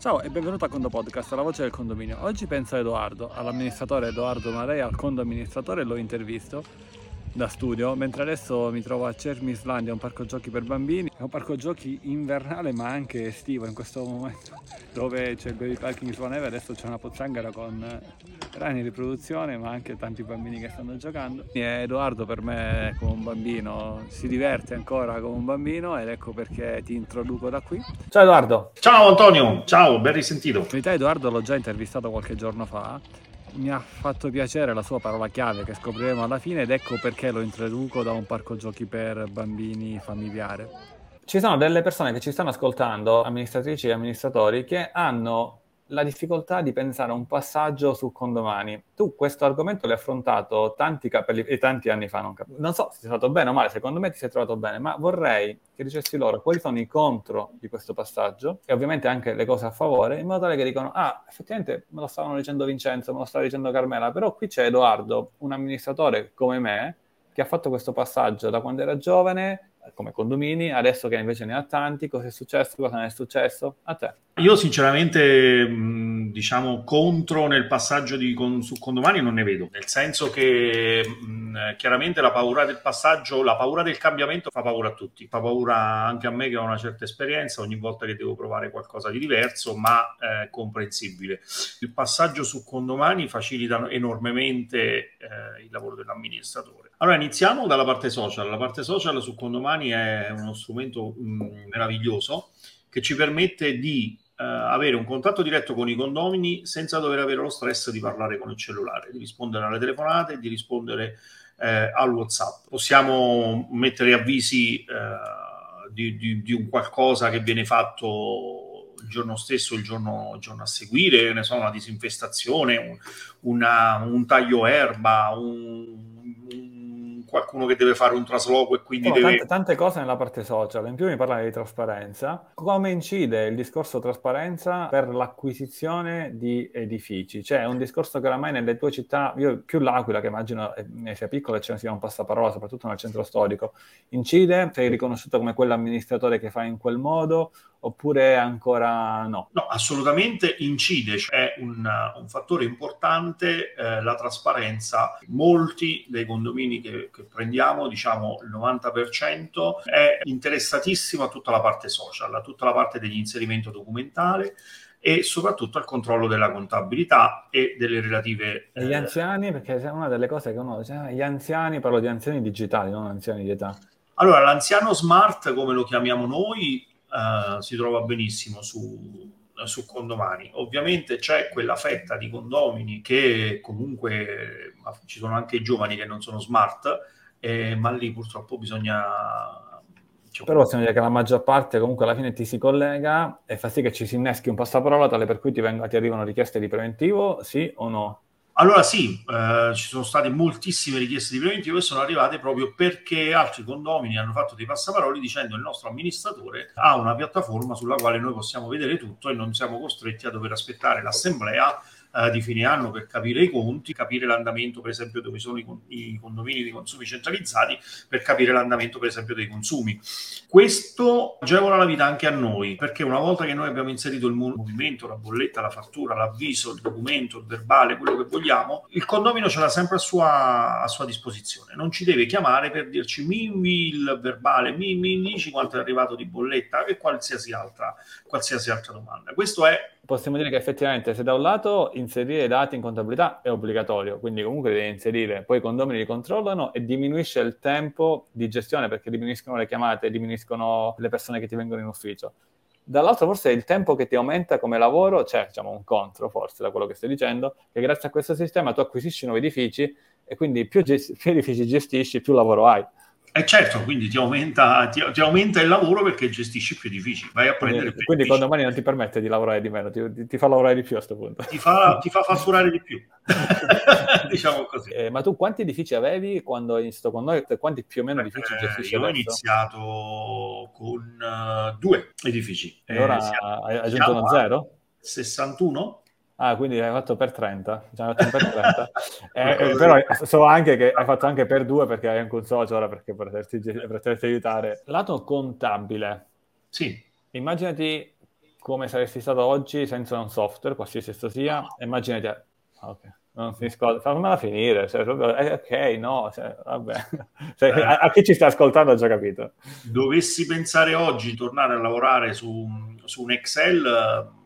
Ciao e benvenuto a Condo Podcast, la voce del condominio. Oggi penso a Edoardo, all'amministratore Edoardo Marei, al condo amministratore, l'ho intervisto da studio, mentre adesso mi trovo a Cermislandia, un parco giochi per bambini. È un parco giochi invernale ma anche estivo in questo momento, dove c'è il baby parking sulla neve, adesso c'è una pozzanghera con rani in riproduzione ma anche tanti bambini che stanno giocando. E Edoardo per me è come un bambino, si diverte ancora come un bambino ed ecco perché ti introduco da qui. Ciao Edoardo. Ciao Antonio, ciao, ben risentito. In verità Edoardo l'ho già intervistato qualche giorno fa mi ha fatto piacere la sua parola chiave che scopriremo alla fine ed ecco perché lo introduco da un parco giochi per bambini familiare. Ci sono delle persone che ci stanno ascoltando, amministratrici e amministratori, che hanno la difficoltà di pensare a un passaggio su condomani. Tu questo argomento l'hai affrontato tanti, capelli, tanti anni fa, non, cap- non so se sei stato bene o male, secondo me ti sei trovato bene, ma vorrei che dicessi loro quali sono i contro di questo passaggio e ovviamente anche le cose a favore, in modo tale che dicono, ah, effettivamente me lo stavano dicendo Vincenzo, me lo stava dicendo Carmela, però qui c'è Edoardo, un amministratore come me, che ha fatto questo passaggio da quando era giovane come condomini, adesso che invece ne ha tanti, cosa è successo, cosa non è successo? A te. Io sinceramente, diciamo, contro nel passaggio di, con, su condomani non ne vedo, nel senso che mh, chiaramente la paura del passaggio, la paura del cambiamento fa paura a tutti, fa paura anche a me che ho una certa esperienza ogni volta che devo provare qualcosa di diverso, ma eh, comprensibile. Il passaggio su condomani facilita enormemente eh, il lavoro dell'amministratore allora, iniziamo dalla parte social. La parte social su Condomani è uno strumento mh, mm, meraviglioso che ci permette di uh, avere un contatto diretto con i condomini senza dover avere lo stress di parlare con il cellulare, di rispondere alle telefonate, di rispondere eh, al WhatsApp. Possiamo mettere avvisi eh, di, di, di, un qualcosa che viene fatto il giorno stesso, il giorno, il giorno a seguire, ne so, una disinfestazione, un, una, un taglio erba, un qualcuno che deve fare un trasloco e quindi oh, deve... Tante, tante, cose nella parte social, in più mi parlavi di trasparenza. Come incide il discorso trasparenza per l'acquisizione di edifici? Cioè è un discorso che oramai nelle tue città, io più l'Aquila che immagino eh, sia piccola e ce ne sia un passaparola, soprattutto nel centro storico, incide? Sei riconosciuto come quell'amministratore che fa in quel modo oppure ancora no? No, assolutamente incide, c'è un, un fattore importante, eh, la trasparenza. Molti dei condomini che, che, prendiamo, diciamo il 90%, è interessatissimo a tutta la parte social, a tutta la parte dell'inserimento documentale e soprattutto al controllo della contabilità e delle relative... E gli eh... anziani, perché è una delle cose che uno ah, gli anziani, parlo di anziani digitali, non anziani di età. Allora, l'anziano smart, come lo chiamiamo noi, uh, si trova benissimo su, su condomani. Ovviamente c'è quella fetta di condomini che comunque ci sono anche i giovani che non sono smart, eh, ma lì purtroppo bisogna però possiamo dire che la maggior parte comunque alla fine ti si collega e fa sì che ci si inneschi un passaparola tale per cui ti, venga, ti arrivano richieste di preventivo, sì o no? Allora sì, eh, ci sono state moltissime richieste di preventivo e sono arrivate proprio perché altri condomini hanno fatto dei passaparoli dicendo che il nostro amministratore ha una piattaforma sulla quale noi possiamo vedere tutto e non siamo costretti a dover aspettare l'assemblea eh, di fine anno per capire i conti, capire l'andamento per esempio dove sono i, condomini di consumi centralizzati, per capire l'andamento per esempio dei consumi. Questo agevola la vita anche a noi, perché una volta che noi abbiamo inserito il movimento, la bolletta, la fattura, l'avviso, il documento, il verbale, quello che vogliamo, il condomino ce l'ha sempre a sua, a sua disposizione. Non ci deve chiamare per dirci mi il verbale, mi, mi dici quanto è arrivato di bolletta e qualsiasi altra, qualsiasi altra domanda. Questo è possiamo dire che effettivamente se da un lato inserire i dati in contabilità è obbligatorio, quindi comunque devi inserire, poi i condomini li controllano e diminuisce il tempo di gestione perché diminuiscono le chiamate, diminuiscono le persone che ti vengono in ufficio. Dall'altro forse il tempo che ti aumenta come lavoro, c'è diciamo un contro forse da quello che stai dicendo, che grazie a questo sistema tu acquisisci nuovi edifici e quindi più, gest- più edifici gestisci, più lavoro hai. E eh certo, quindi ti aumenta, ti, ti aumenta, il lavoro perché gestisci più edifici, vai a prendere più Quindi quando domani non ti permette di lavorare di meno, ti, ti fa lavorare di più a questo punto. Ti fa, ti fa fatturare di più, diciamo così. Eh, ma tu quanti edifici avevi quando hai iniziato con noi? Quanti più o meno edifici eh, gestisci Io adesso? ho iniziato con uh, due edifici. E ora eh, hai aggiunto uno zero? 61? Ah, quindi hai fatto per 30. Cioè, fatto per 30. eh, eh, però so anche che hai fatto anche per due perché hai anche un socio ora perché potresti, aiutare. Lato contabile. Sì. Immaginati come saresti stato oggi senza un software, qualsiasi esso sia, immaginati, ah, ok, non finisco, fammela finire, cioè, proprio, eh, ok, no, cioè, cioè, a, a, chi ci sta ascoltando ho già capito. Dovessi pensare oggi, tornare a lavorare su, su un Excel, eh,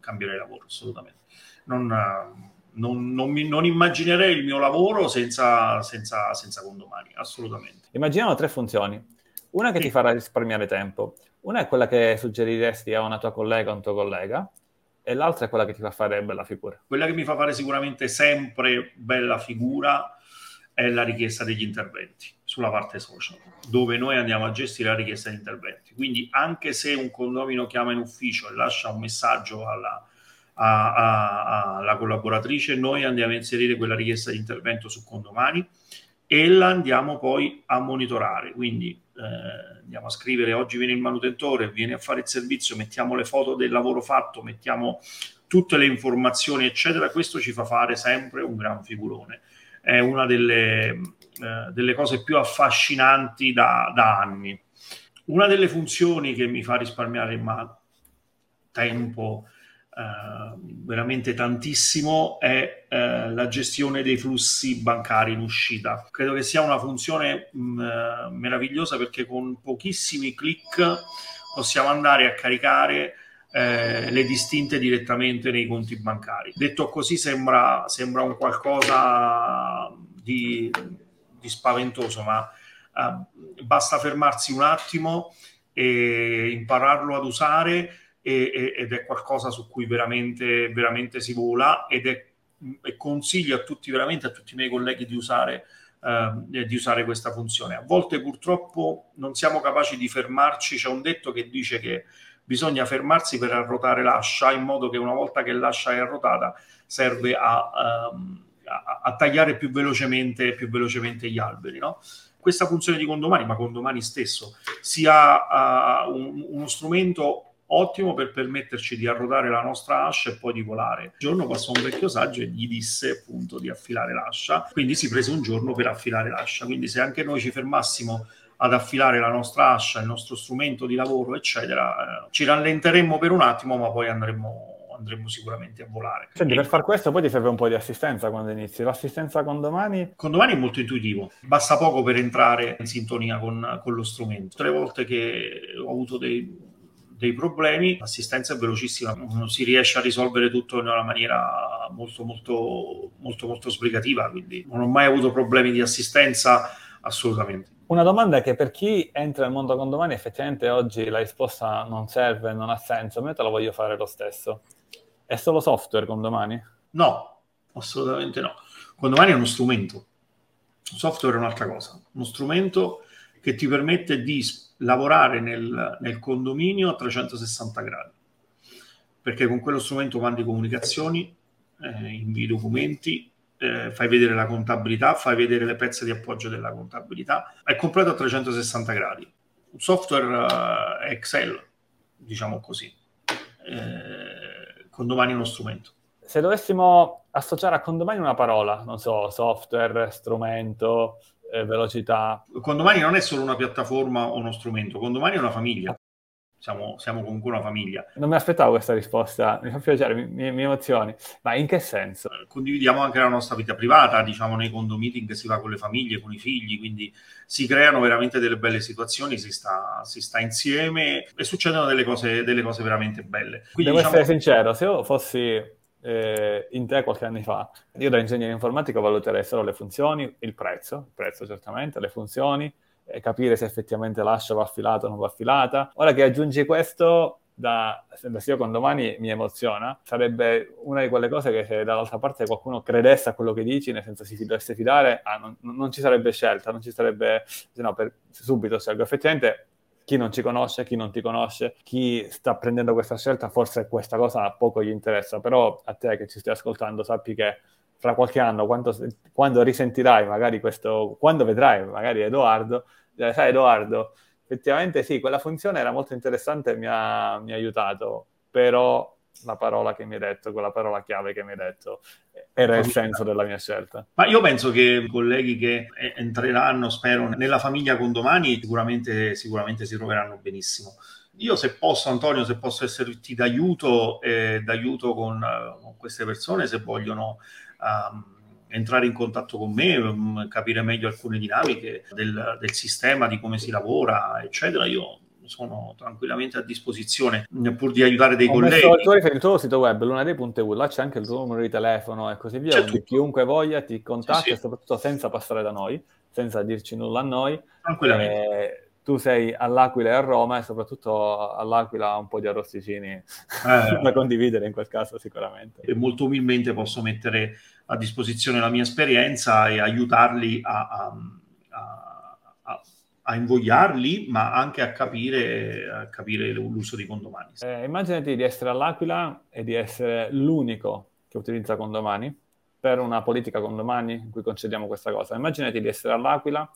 cambierei lavoro, assolutamente. Non, non, non, mi, non, immaginerei il mio lavoro senza, senza, senza condomani, assolutamente. Immaginiamo tre funzioni. Una che sì. ti farà risparmiare tempo, una è quella che suggeriresti a una tua collega o un tuo collega, e l'altra è quella che ti fa fare bella figura. Quella che mi fa fare sicuramente sempre bella figura è la richiesta degli interventi sulla parte social, dove noi andiamo a gestire la richiesta di interventi. Quindi anche se un condomino chiama in ufficio e lascia un messaggio alla, a, a, alla collaboratrice, noi andiamo a inserire quella richiesta di intervento su condomani e la andiamo poi a monitorare. Quindi eh, andiamo a scrivere oggi viene il manutentore, viene a fare il servizio, mettiamo le foto del lavoro fatto, mettiamo tutte le informazioni, eccetera. Questo ci fa fare sempre un gran figurone. È una delle, eh, delle cose più affascinanti da, da, anni. Una delle funzioni che mi fa risparmiare ma tempo Uh, veramente tantissimo è uh, la gestione dei flussi bancari in uscita. Credo che sia una funzione mh, mm, uh, meravigliosa perché con pochissimi clic possiamo andare a caricare eh, le distinte direttamente nei conti bancari. Detto così sembra, sembra un qualcosa di, di spaventoso, ma basta fermarsi un attimo e impararlo ad usare e, ed è qualcosa su cui veramente, veramente si vola ed è, e consiglio a tutti, veramente a tutti i miei colleghi di usare, eh, di usare questa funzione. A volte purtroppo non siamo capaci di fermarci, c'è un detto che dice che bisogna fermarsi per arrotare l'ascia in modo che una volta che l'ascia è arrotata serve a, um, a, a tagliare più velocemente, più velocemente gli alberi. No? Questa funzione di condomani, ma condomani stesso, sia uh, un, uno strumento ottimo per permetterci di arrotare la nostra ascia e poi di volare. Un giorno passò un vecchio saggio e gli disse appunto di affilare l'ascia, quindi si prese un giorno per affilare l'ascia. Quindi se anche noi ci fermassimo ad affilare la nostra ascia, il nostro strumento di lavoro, eccetera, eh, ci rallenteremmo per un attimo, ma poi andremo andremo sicuramente a volare. Senti, per far questo poi ti serve un po' di assistenza quando inizi. L'assistenza con domani? Con domani è molto intuitivo, basta poco per entrare in sintonia con, con lo strumento. Tre volte che ho avuto dei, dei problemi, l'assistenza è velocissima, non si riesce a risolvere tutto in una maniera molto molto molto molto sbrigativa, quindi non ho mai avuto problemi di assistenza assolutamente. Una domanda è che per chi entra nel mondo condomani effettivamente oggi la risposta non serve, non ha senso, a me te la voglio fare lo stesso. È solo software condomani? No, assolutamente no. Condomani è uno strumento, software è un'altra cosa, uno strumento che ti permette di lavorare nel, nel condominio a 360 gradi, perché con quello strumento mandi comunicazioni, eh, invii documenti, eh, fai vedere la contabilità, fai vedere le pezze di appoggio della contabilità, è completo a 360 gradi. Un software eh, Excel, diciamo così, eh, condomani è uno strumento. Se dovessimo associare a condomani una parola, non so, software, strumento, eh, velocità. Condomani non è solo una piattaforma o uno strumento, Condomani è una famiglia. Siamo, siamo, comunque una famiglia. Non mi aspettavo questa risposta, mi fa piacere, mi, mi, mi, emozioni. Ma in che senso? Eh, condividiamo anche la nostra vita privata, diciamo nei condomeeting si va con le famiglie, con i figli, quindi si creano veramente delle belle situazioni, si sta, si sta insieme e succedono delle cose, delle cose veramente belle. Quindi, Devo diciamo... essere sincero, se io fossi eh, in te qualche anno fa. Io da ingegnere informatico valuterei solo le funzioni, il prezzo, il prezzo certamente, le funzioni, capire se effettivamente l'ascia va affilata o non va affilata. Ora che aggiungi questo, da, se io con domani mi emoziona, sarebbe una di quelle cose che se dall'altra parte qualcuno credesse a quello che dici, nel senso si dovesse fidare, ah, non, non, ci sarebbe scelta, non ci sarebbe, se no, per, subito scelgo. Effettivamente chi non ci conosce, chi non ti conosce, chi sta prendendo questa scelta, forse questa cosa poco gli interessa, però a te che ci stai ascoltando sappi che fra qualche anno, quando, quando risentirai magari questo, quando vedrai magari Edoardo, sai Edoardo, effettivamente sì, quella funzione era molto interessante e mi ha, mi ha aiutato, però la parola che mi hai detto, quella parola chiave che mi hai detto, era il senso della mia scelta. Ma io penso che i colleghi che entreranno, spero, nella famiglia con domani sicuramente, sicuramente si troveranno benissimo. Io se posso, Antonio, se posso esserti d'aiuto, eh, d'aiuto con, con, queste persone, se vogliono um, entrare in contatto con me, um, capire meglio alcune dinamiche del, del sistema, di come si lavora, eccetera, io sono tranquillamente a disposizione pur di aiutare dei Ho colleghi. Messo il, tuo, il tuo sito web lunedì.eu, là c'è anche il tuo numero di telefono e così via, quindi chiunque voglia ti contatti sì, sì. e soprattutto senza passare da noi, senza dirci nulla a noi. Tranquillamente. Eh, tu sei all'Aquila e a Roma e soprattutto all'Aquila un po' di arrosticini eh, da condividere in quel caso sicuramente. E molto umilmente posso mettere a disposizione la mia esperienza e aiutarli a, a, a, a invogliarli, ma anche a capire, a capire l'uso di condomani. Eh, immaginati di essere all'Aquila e di essere l'unico che utilizza condomani per una politica condomani in cui concediamo questa cosa. Immaginati di essere all'Aquila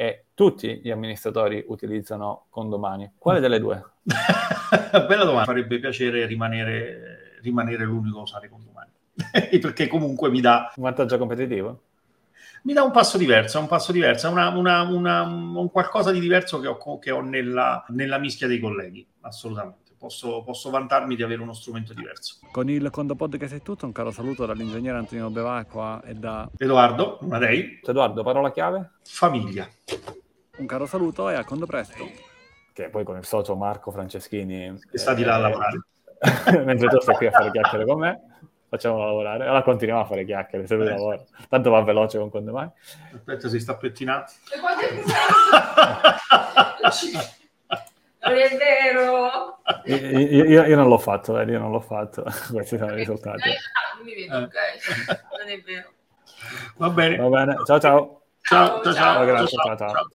e tutti gli amministratori utilizzano condomani. Quale delle due? Bella domanda. Farebbe piacere rimanere, rimanere l'unico a usare condomani. Perché comunque mi dà... Un vantaggio competitivo? Mi dà un passo diverso, un passo diverso, una, una, una, un qualcosa di diverso che ho, che ho nella, nella mischia dei colleghi, assolutamente posso, posso, vantarmi di avere uno strumento diverso. Con il Condo Podcast è tutto, un caro saluto dall'ingegnere Antonino Bevacqua e da Edoardo Madei. Edoardo, parola chiave? Famiglia. Un caro saluto e a Condo presto. Che poi con il socio Marco Franceschini... Che sta di là a eh, lavorare. Mentre tu stai qui a fare chiacchiere con me facciamolo lavorare. Allora continuiamo a fare chiacchiere, se lui eh. lavora. Tanto va veloce con quando mai. Aspetta, si sta pettinando. Non è vero. Io, io, io, non l'ho fatto, eh, io non l'ho fatto. Questi sono i risultati. Ah, mi vedo, ok. Non è vero. Va bene. Va bene. Ciao ciao. Ciao, ciao, ciao. ciao, ciao, ciao. ciao.